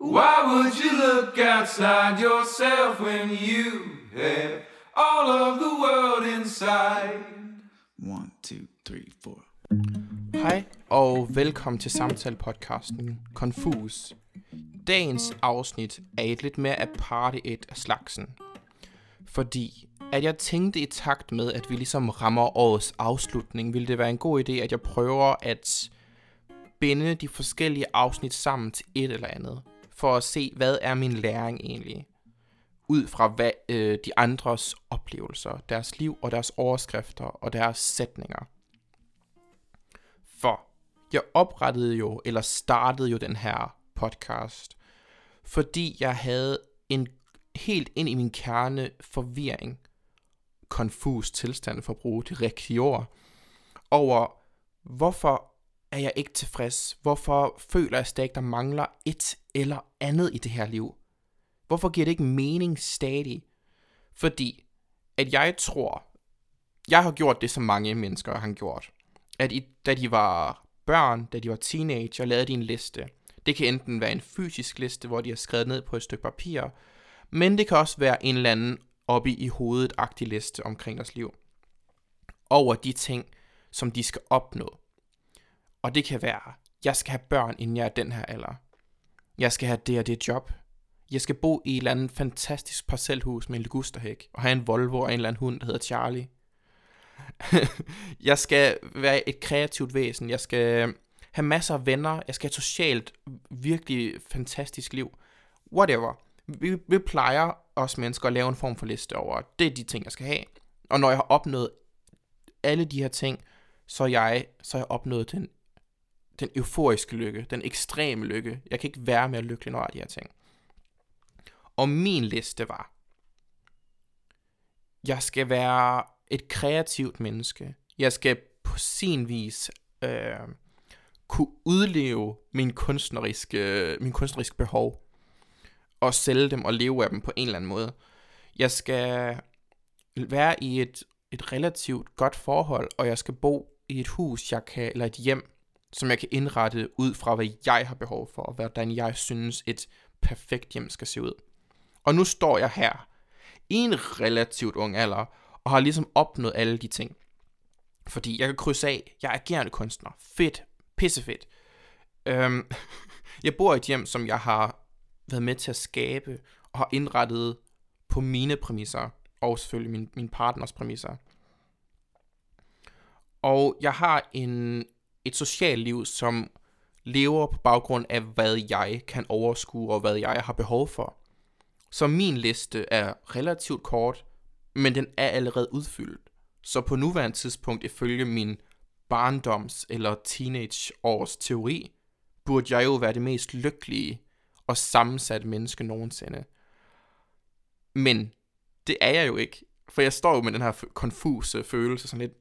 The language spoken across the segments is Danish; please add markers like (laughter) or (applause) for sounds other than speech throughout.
Why would you look outside yourself when you have all of the world inside? One, two, three, four. Hej og velkommen til samtale-podcasten Confus. Dagens afsnit er et lidt mere aparte et af slagsen. Fordi at jeg tænkte i takt med, at vi ligesom rammer årets afslutning, ville det være en god idé, at jeg prøver at binde de forskellige afsnit sammen til et eller andet. For at se, hvad er min læring egentlig? Ud fra hvad, øh, de andres oplevelser, deres liv og deres overskrifter og deres sætninger. For jeg oprettede jo, eller startede jo den her podcast, fordi jeg havde en helt ind i min kerne forvirring, konfus tilstand for at bruge det rigtige ord, over hvorfor er jeg ikke tilfreds? Hvorfor føler jeg stadig, der mangler et eller andet i det her liv? Hvorfor giver det ikke mening stadig? Fordi at jeg tror, jeg har gjort det, som mange mennesker har gjort. At I, da de var børn, da de var teenager, lavede de en liste. Det kan enten være en fysisk liste, hvor de har skrevet ned på et stykke papir, men det kan også være en eller anden oppe i hovedet-agtig liste omkring deres liv. Over de ting, som de skal opnå. Og det kan være, jeg skal have børn, inden jeg er den her alder. Jeg skal have det og det job. Jeg skal bo i et eller andet fantastisk parcelhus med en ligusterhæk, og have en Volvo og en eller anden hund, der hedder Charlie. (laughs) jeg skal være et kreativt væsen. Jeg skal have masser af venner. Jeg skal have et socialt, virkelig fantastisk liv. Whatever. Vi, vi plejer os mennesker at lave en form for liste over, det er de ting, jeg skal have. Og når jeg har opnået alle de her ting, så er jeg, så er jeg opnået den, den euforiske lykke, den ekstreme lykke. Jeg kan ikke være mere lykkelig, når jeg de her ting. Og min liste var, jeg skal være et kreativt menneske. Jeg skal på sin vis øh, kunne udleve min kunstneriske, min kunstneriske behov. Og sælge dem og leve af dem på en eller anden måde. Jeg skal være i et, et relativt godt forhold, og jeg skal bo i et hus, jeg kan, eller et hjem, som jeg kan indrette ud fra, hvad jeg har behov for, og hvordan jeg synes, et perfekt hjem skal se ud. Og nu står jeg her, i en relativt ung alder, og har ligesom opnået alle de ting. Fordi jeg kan krydse af, jeg er agerende kunstner. Fedt. Pissefedt. Øhm, (laughs) jeg bor i et hjem, som jeg har været med til at skabe, og har indrettet på mine præmisser, og selvfølgelig min, min partners præmisser. Og jeg har en, et socialt liv, som lever på baggrund af, hvad jeg kan overskue, og hvad jeg har behov for. Så min liste er relativt kort, men den er allerede udfyldt. Så på nuværende tidspunkt, ifølge min barndoms- eller teenageårs teori, burde jeg jo være det mest lykkelige og sammensatte menneske nogensinde. Men det er jeg jo ikke. For jeg står jo med den her konfuse følelse, sådan lidt,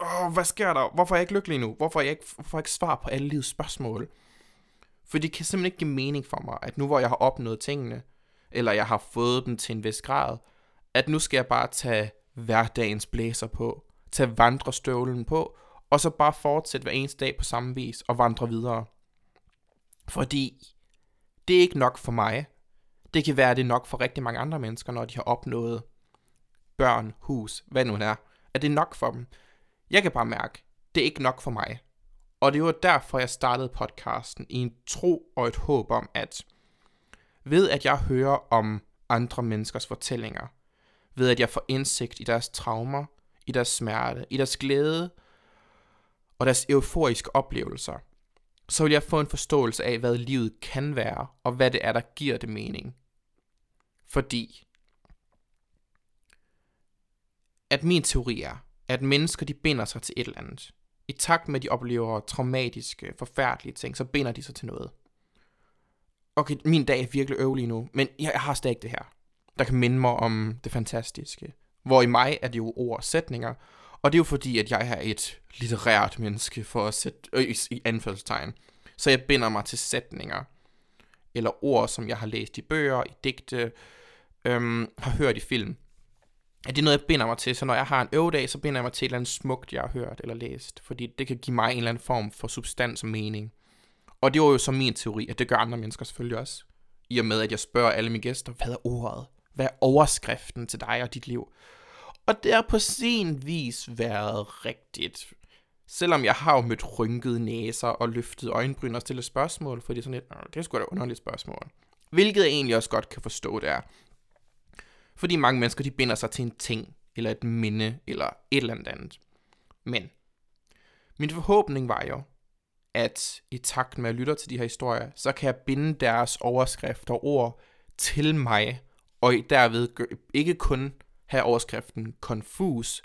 åh, hvad sker der? Hvorfor er jeg ikke lykkelig nu? Hvorfor er jeg ikke, hvorfor er jeg ikke svar på alle livets spørgsmål? For det kan simpelthen ikke give mening for mig, at nu hvor jeg har opnået tingene, eller jeg har fået dem til en vis grad, at nu skal jeg bare tage hverdagens blæser på, tage vandrestøvlen på, og så bare fortsætte hver eneste dag på samme vis og vandre videre. Fordi det er ikke nok for mig. Det kan være, det er nok for rigtig mange andre mennesker, når de har opnået børn, hus, hvad nu det er. At det er nok for dem. Jeg kan bare mærke, det er ikke nok for mig. Og det var derfor, jeg startede podcasten i en tro og et håb om, at ved at jeg hører om andre menneskers fortællinger, ved at jeg får indsigt i deres traumer, i deres smerte, i deres glæde og deres euforiske oplevelser, så vil jeg få en forståelse af, hvad livet kan være, og hvad det er, der giver det mening. Fordi at min teori er, at mennesker de binder sig til et eller andet. I takt med, at de oplever traumatiske, forfærdelige ting, så binder de sig til noget. Okay, min dag er virkelig øvelig nu, men jeg har stadig det her, der kan minde mig om det fantastiske. Hvor i mig er det jo ord og sætninger, og det er jo fordi, at jeg er et litterært menneske, for at sætte, øh, i anførselstegn. Så jeg binder mig til sætninger, eller ord, som jeg har læst i bøger, i digte, øhm, har hørt i film. At det er noget, jeg binder mig til, så når jeg har en øvedag, så binder jeg mig til et eller andet smukt, jeg har hørt eller læst, fordi det kan give mig en eller anden form for substans og mening. Og det var jo så min teori, at det gør andre mennesker selvfølgelig også. i og med, at jeg spørger alle mine gæster, hvad er ordet? Hvad er overskriften til dig og dit liv? Og det har på sin vis været rigtigt. Selvom jeg har jo mødt rynkede næser og løftet øjenbryn og stillet spørgsmål, fordi det sådan lidt, det er sgu da underligt spørgsmål. Hvilket jeg egentlig også godt kan forstå, det er. Fordi mange mennesker, de binder sig til en ting, eller et minde, eller et eller andet andet. Men min forhåbning var jo, at i takt med at lytte til de her historier, så kan jeg binde deres overskrifter og ord til mig, og derved ikke kun have overskriften konfus,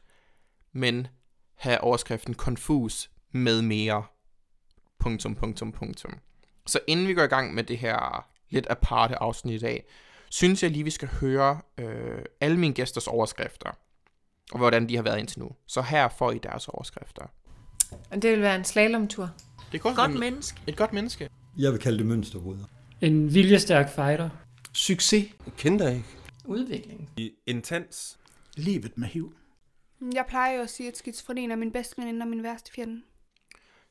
men have overskriften konfus med mere. Punktum, punktum, punktum. Så inden vi går i gang med det her lidt aparte afsnit i dag, synes jeg lige, vi skal høre øh, alle mine gæsters overskrifter, og hvordan de har været indtil nu. Så her får I deres overskrifter. Og det vil være en slalomtur. Det er godt, Godt menneske. Et godt menneske. Jeg vil kalde det mønsterbrydere. En viljestærk fighter. Succes. Kinderæg. Udvikling. Intens. Livet med hiv. Jeg plejer jo at sige, at skizofreni er min bedste veninde og min værste fjende.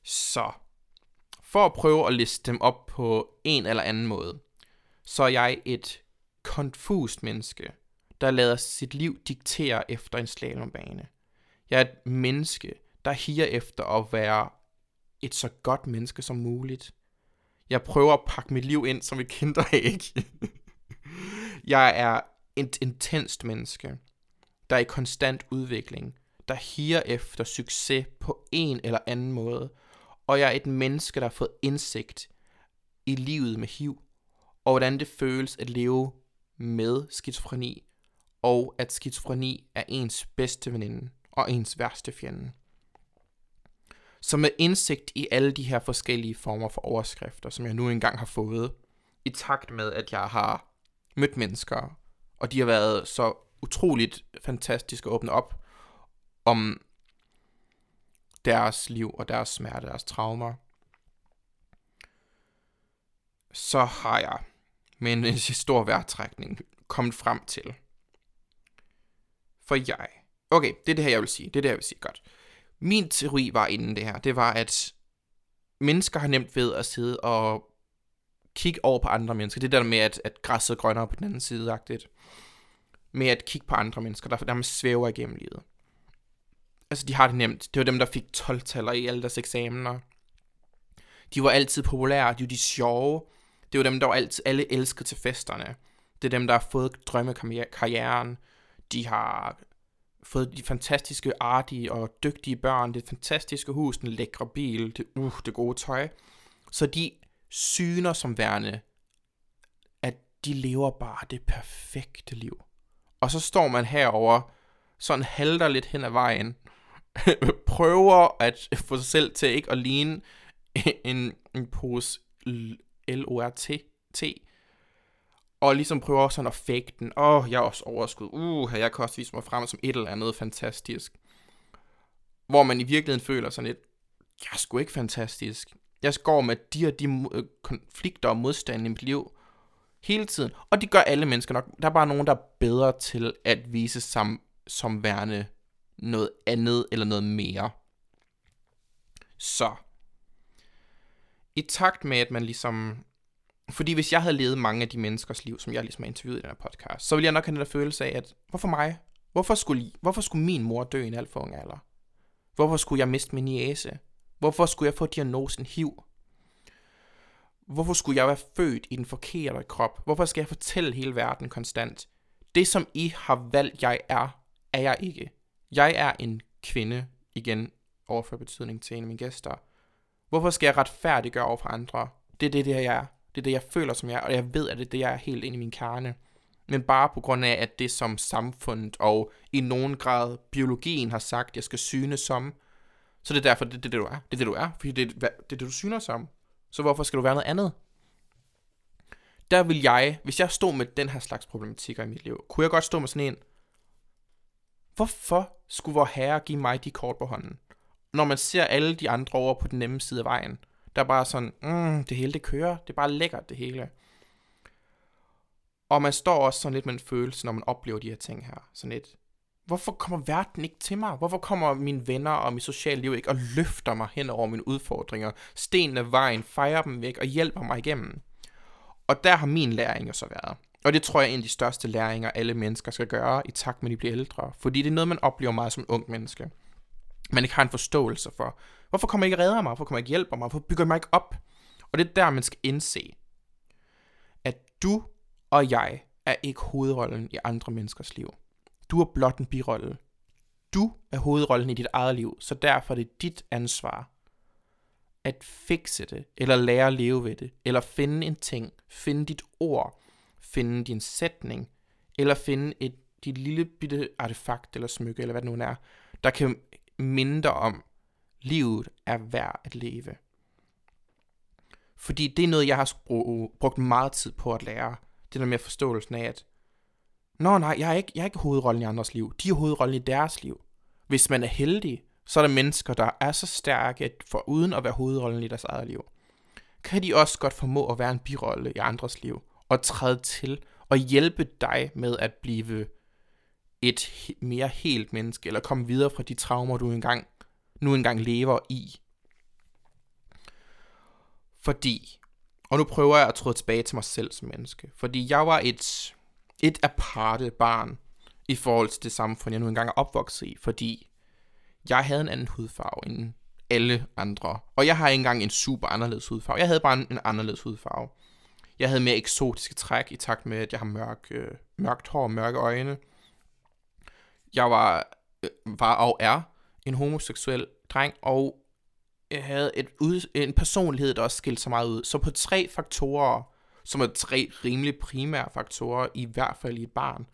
Så, for at prøve at liste dem op på en eller anden måde, så er jeg et konfust menneske, der lader sit liv diktere efter en slalombane. Jeg er et menneske, der higer efter at være et så godt menneske som muligt. Jeg prøver at pakke mit liv ind som et kinderæg. (laughs) jeg er et intenst menneske, der er i konstant udvikling, der higer efter succes på en eller anden måde, og jeg er et menneske, der har fået indsigt i livet med HIV, og hvordan det føles at leve med skizofreni, og at skizofreni er ens bedste veninde og ens værste fjende. Så med indsigt i alle de her forskellige former for overskrifter, som jeg nu engang har fået, i takt med, at jeg har mødt mennesker, og de har været så utroligt fantastiske at åbne op om deres liv og deres smerte, deres traumer, så har jeg med en (laughs) stor værtrækning kommet frem til. For jeg... Okay, det er det her, jeg vil sige. Det er det, jeg vil sige. Godt. Min teori var inden det her, det var, at mennesker har nemt ved at sidde og kigge over på andre mennesker. Det der med, at, at græsset er grønnere på den anden side, agtigt. Med at kigge på andre mennesker, der, der man svæver igennem livet. Altså, de har det nemt. Det var dem, der fik 12-taller i alle deres eksamener. De var altid populære, de var de sjove. Det var dem, der alt, altid alle elsker til festerne. Det er dem, der har fået drømmekarrieren. De har fået de fantastiske, artige og dygtige børn, det fantastiske hus, den lækre bil, det, uh, det gode tøj. Så de syner som værende, at de lever bare det perfekte liv. Og så står man herover sådan halter lidt hen ad vejen, (laughs) prøver at få sig selv til ikke at ligne en, en pose L-O-R-T-T. og ligesom prøver sådan at fake den. Åh, oh, jeg er også overskud. Uh, jeg kan også vise mig frem som et eller andet fantastisk. Hvor man i virkeligheden føler sådan lidt, jeg er sgu ikke fantastisk. Jeg går med de og de øh, konflikter og modstand i mit liv hele tiden. Og det gør alle mennesker nok. Der er bare nogen, der er bedre til at vise sig som værende noget andet eller noget mere. Så. I takt med, at man ligesom... Fordi hvis jeg havde levet mange af de menneskers liv, som jeg ligesom har interviewet i den her podcast, så ville jeg nok have den der følelse af, at hvorfor mig? Hvorfor skulle, hvorfor skulle min mor dø i en alt for ung alder? Hvorfor skulle jeg miste min jæse? Hvorfor skulle jeg få diagnosen HIV? Hvorfor skulle jeg være født i den forkerte krop? Hvorfor skal jeg fortælle hele verden konstant? Det, som I har valgt, jeg er, er jeg ikke. Jeg er en kvinde, igen overfor betydning til en af mine gæster. Hvorfor skal jeg retfærdiggøre over for andre? Det er det, det jeg er. Det er det, jeg føler, som jeg er, og jeg ved, at det er det, jeg er helt ind i min kerne. Men bare på grund af, at det som samfundet og i nogen grad biologien har sagt, jeg skal synes som, så det er derfor, det er det, du er. Det er det, du er, fordi det er det, det du synes som. Så hvorfor skal du være noget andet? Der vil jeg, hvis jeg stod med den her slags problematikker i mit liv, kunne jeg godt stå med sådan en, hvorfor skulle vor herre give mig de kort på hånden? Når man ser alle de andre over på den nemme side af vejen, der er bare sådan, mm, det hele det kører, det er bare lækkert det hele. Og man står også sådan lidt med en følelse, når man oplever de her ting her. Sådan lidt, hvorfor kommer verden ikke til mig? Hvorfor kommer mine venner og mit sociale liv ikke og løfter mig hen over mine udfordringer, stenene af vejen, fejrer dem væk og hjælper mig igennem? Og der har min læring jo så været. Og det tror jeg er en af de største læringer, alle mennesker skal gøre i takt med, at de bliver ældre. Fordi det er noget, man oplever meget som ung menneske. Man ikke har en forståelse for, hvorfor kommer I ikke redder mig? Hvorfor kommer I ikke hjælper mig? Hvorfor bygger I mig ikke op? Og det er der, man skal indse, at du og jeg er ikke hovedrollen i andre menneskers liv. Du er blot en birolle. Du er hovedrollen i dit eget liv, så derfor er det dit ansvar at fikse det, eller lære at leve ved det, eller finde en ting, finde dit ord, finde din sætning, eller finde et dit lille bitte artefakt eller smykke, eller hvad det nu er, der kan mindre om, livet er værd at leve. Fordi det er noget, jeg har øh, brugt meget tid på at lære. Det der med forståelsen af, at Nå nej, jeg er, ikke, jeg er ikke hovedrollen i andres liv. De er hovedrollen i deres liv. Hvis man er heldig, så er der mennesker, der er så stærke, at for uden at være hovedrollen i deres eget liv, kan de også godt formå at være en birolle i andres liv, og træde til og hjælpe dig med at blive et mere helt menneske, eller komme videre fra de traumer, du engang, nu engang lever i. Fordi, og nu prøver jeg at træde tilbage til mig selv som menneske, fordi jeg var et, et aparte barn i forhold til det samfund, jeg nu engang er opvokset i, fordi jeg havde en anden hudfarve end alle andre. Og jeg har ikke engang en super anderledes hudfarve. Jeg havde bare en, en anderledes hudfarve. Jeg havde mere eksotiske træk i takt med, at jeg har mørk, øh, mørkt hår og mørke øjne. Jeg var, øh, var og er en homoseksuel dreng, og jeg havde et ud, en personlighed, der også skilte så meget ud. Så på tre faktorer, som er tre rimelig primære faktorer, i hvert fald i et barn,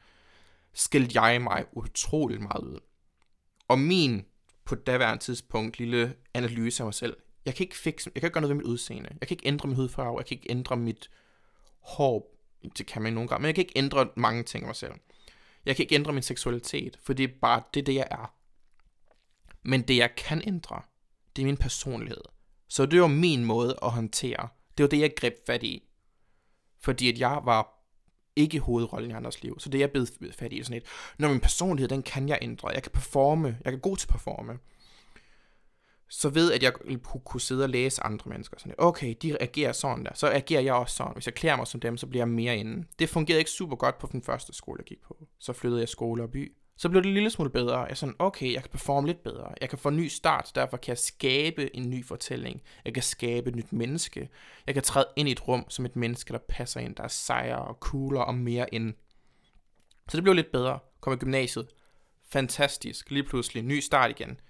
skilte jeg mig utrolig meget ud. Og min på daværende tidspunkt lille analyse af mig selv. Jeg kan ikke fikse, jeg kan ikke gøre noget ved mit udseende. Jeg kan ikke ændre min hudfarve, jeg kan ikke ændre mit hår. Det kan man nogle gange, men jeg kan ikke ændre mange ting af mig selv. Jeg kan ikke ændre min seksualitet, for det er bare det, det jeg er. Men det, jeg kan ændre, det er min personlighed. Så det var min måde at håndtere. Det var det, jeg greb fat i. Fordi at jeg var ikke hovedrollen i andres liv. Så det jeg blev fat i sådan et, når min personlighed, den kan jeg ændre. Jeg kan performe. Jeg kan god til at performe. Så ved at jeg kunne sidde og læse andre mennesker. Sådan, okay, de reagerer sådan der. Så agerer jeg også sådan. Hvis jeg klæder mig som dem, så bliver jeg mere inde. Det fungerede ikke super godt på den første skole, jeg gik på. Så flyttede jeg skole og by. Så blev det en lille smule bedre. Jeg er sådan, okay, jeg kan performe lidt bedre. Jeg kan få en ny start, derfor kan jeg skabe en ny fortælling. Jeg kan skabe et nyt menneske. Jeg kan træde ind i et rum som et menneske, der passer ind, der er sejere og cooler og mere ind. Så det blev lidt bedre. Kom i gymnasiet. Fantastisk. Lige pludselig. Ny start igen.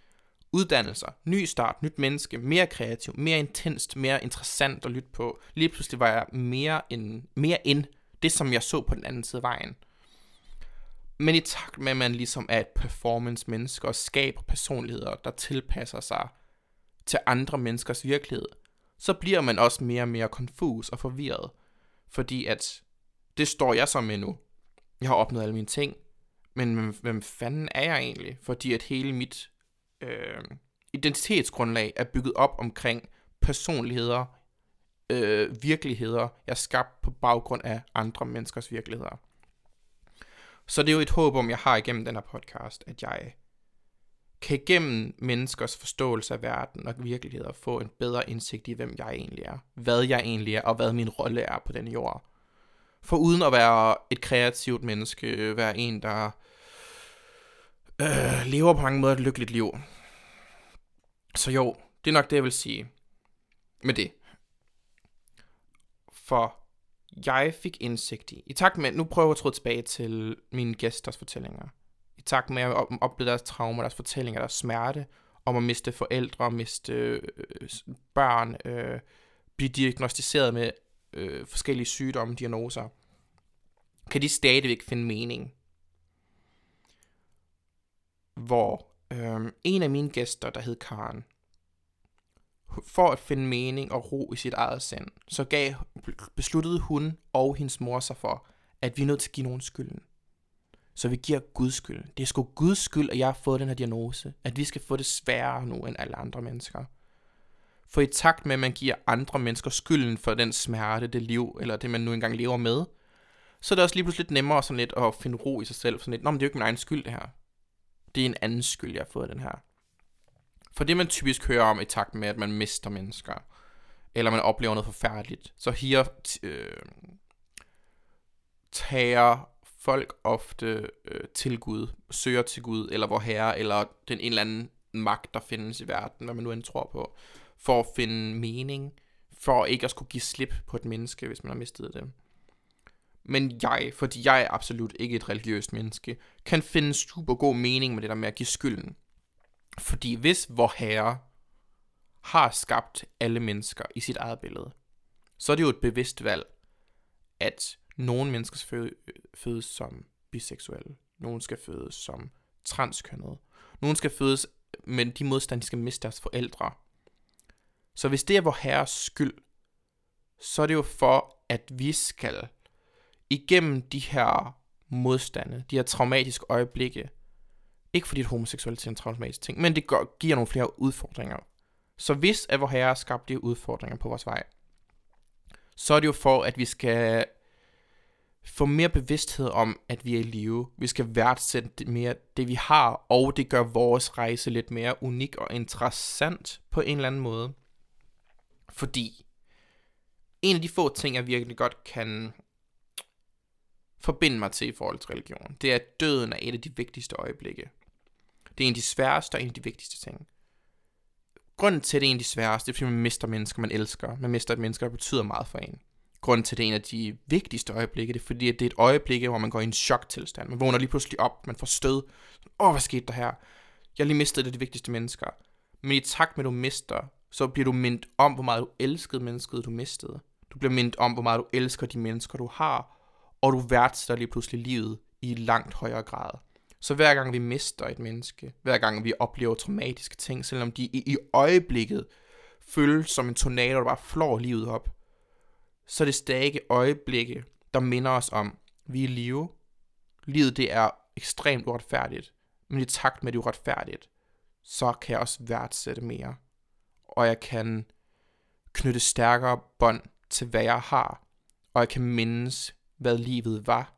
Uddannelser. Ny start. Nyt menneske. Mere kreativ. Mere intenst. Mere interessant at lytte på. Lige pludselig var jeg mere, end, mere end Det, som jeg så på den anden side af vejen. Men i takt med, at man ligesom er et performance-menneske og skaber personligheder, der tilpasser sig til andre menneskers virkelighed, så bliver man også mere og mere konfus og forvirret. Fordi at det står jeg så med nu. Jeg har opnået alle mine ting, men hvem, hvem fanden er jeg egentlig? Fordi at hele mit øh, identitetsgrundlag er bygget op omkring personligheder, øh, virkeligheder, jeg er skabt på baggrund af andre menneskers virkeligheder. Så det er jo et håb om, jeg har igennem den her podcast, at jeg kan igennem menneskers forståelse af verden og virkeligheder få en bedre indsigt i, hvem jeg egentlig er, hvad jeg egentlig er, og hvad min rolle er på denne jord. For uden at være et kreativt menneske, være en, der øh, lever på mange måder et lykkeligt liv. Så jo, det er nok det, jeg vil sige med det. For jeg fik indsigt i. I takt med, nu prøver jeg at tråde tilbage til mine gæsters fortællinger. I takt med at opleve deres traumer, deres fortællinger, deres smerte, om at miste forældre, miste øh, børn, øh, blive diagnostiseret med øh, forskellige sygdomme, diagnoser, kan de stadigvæk finde mening. Hvor øhm, en af mine gæster, der hed Karen, for at finde mening og ro i sit eget sind, så gav, besluttede hun og hendes mor sig for, at vi er nødt til at give nogen skylden. Så vi giver Guds skyld. Det er sgu Guds skyld, at jeg har fået den her diagnose. At vi skal få det sværere nu end alle andre mennesker. For i takt med, at man giver andre mennesker skylden for den smerte, det liv, eller det man nu engang lever med, så er det også lige pludselig lidt nemmere sådan lidt at finde ro i sig selv. Sådan lidt, Nå, men det er jo ikke min egen skyld, det her. Det er en anden skyld, jeg har fået den her. For det man typisk hører om i takt med, at man mister mennesker, eller man oplever noget forfærdeligt, så her øh, tager folk ofte øh, til Gud, søger til Gud, eller vor herre, eller den en eller anden magt, der findes i verden, hvad man nu end tror på, for at finde mening, for ikke at skulle give slip på et menneske, hvis man har mistet det. Men jeg, fordi jeg er absolut ikke et religiøst menneske, kan finde super god mening med det der med at give skylden. Fordi hvis vor herre har skabt alle mennesker i sit eget billede, så er det jo et bevidst valg, at nogle mennesker skal fødes som biseksuelle, nogle skal fødes som transkønnede, nogle skal fødes men de modstand, de skal miste deres forældre. Så hvis det er vor herres skyld, så er det jo for, at vi skal igennem de her modstande, de her traumatiske øjeblikke, ikke fordi et homoseksualitet er en traumatisk ting, men det gør, giver nogle flere udfordringer. Så hvis at vor herre har skabt de udfordringer på vores vej, så er det jo for, at vi skal få mere bevidsthed om, at vi er i live. Vi skal værdsætte det mere det, vi har, og det gør vores rejse lidt mere unik og interessant på en eller anden måde. Fordi en af de få ting, jeg virkelig godt kan forbinde mig til i forhold til religion, det er, at døden er et af de vigtigste øjeblikke. Det er en af de sværeste og en af de vigtigste ting. Grunden til, at det er en af de sværeste, det er, fordi man mister mennesker, man elsker. Man mister et menneske, der betyder meget for en. Grunden til, at det er en af de vigtigste øjeblikke, det er, fordi at det er et øjeblik, hvor man går i en choktilstand. Man vågner lige pludselig op, man får stød. Åh, hvad skete der her? Jeg har lige mistet det de vigtigste mennesker. Men i takt med, at du mister, så bliver du mindt om, hvor meget du elskede mennesket, du mistede. Du bliver mindt om, hvor meget du elsker de mennesker, du har. Og du værdsætter lige pludselig livet i langt højere grad. Så hver gang vi mister et menneske, hver gang vi oplever traumatiske ting, selvom de i, i øjeblikket føles som en tornado, der bare flår livet op, så er det stadig øjeblikke, der minder os om, at vi er i live. Livet det er ekstremt uretfærdigt, men i takt med, det uretfærdigt, så kan jeg også værdsætte mere. Og jeg kan knytte stærkere bånd til, hvad jeg har. Og jeg kan mindes, hvad livet var.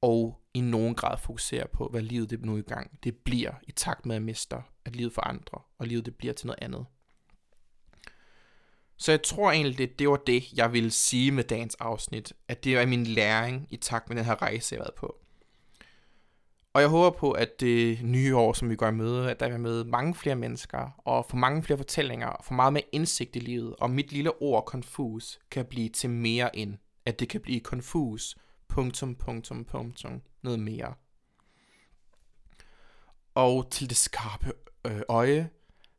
Og i nogen grad fokusere på, hvad livet det nu i gang det bliver i takt med, at mister, at livet forandrer, og livet det bliver til noget andet. Så jeg tror egentlig, det, det var det, jeg ville sige med dagens afsnit, at det er min læring i takt med den her rejse, jeg har været på. Og jeg håber på, at det nye år, som vi går i møde, at der vil med mange flere mennesker, og få mange flere fortællinger, og få meget mere indsigt i livet, og mit lille ord konfus kan blive til mere end, at det kan blive konfus, punktum, punktum, punktum, noget mere. Og til det skarpe øh, øje,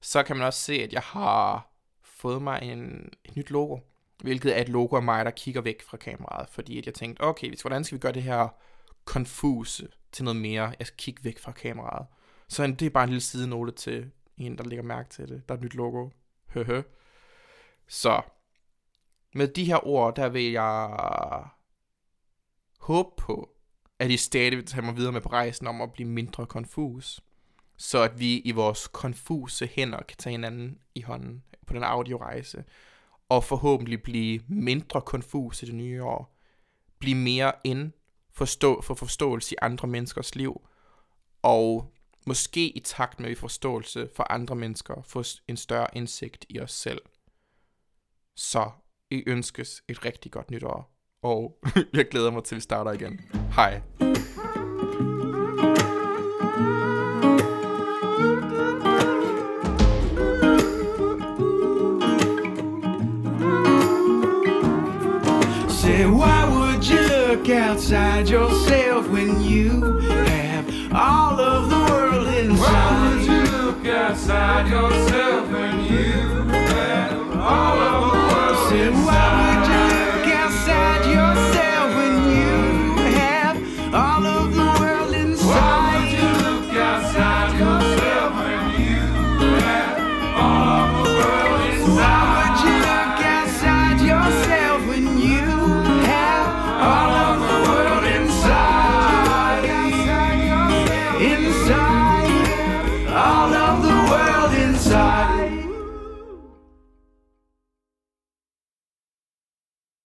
så kan man også se, at jeg har fået mig en, et nyt logo, hvilket er et logo af mig, der kigger væk fra kameraet, fordi at jeg tænkte, okay, hvordan skal vi gøre det her konfuse til noget mere? Jeg skal kigge væk fra kameraet. Så det er bare en lille sidenote til en, der lægger mærke til det. Der er et nyt logo. Høhø. Så med de her ord, der vil jeg håbe på, at I stadig vil tage mig videre med på rejsen om at blive mindre konfus. Så at vi i vores konfuse hænder kan tage hinanden i hånden på den audiorejse, og forhåbentlig blive mindre konfus i det nye år. Blive mere ind forstå, for forståelse i andre menneskers liv, og måske i takt med, vi forståelse for andre mennesker, få en større indsigt i os selv. Så i ønskes et rigtig godt nytår, og (laughs) jeg glæder mig til, at vi starter igen. Hej. Say, why would you look outside yourself when you have all of the world inside? Why would you look outside yourself when you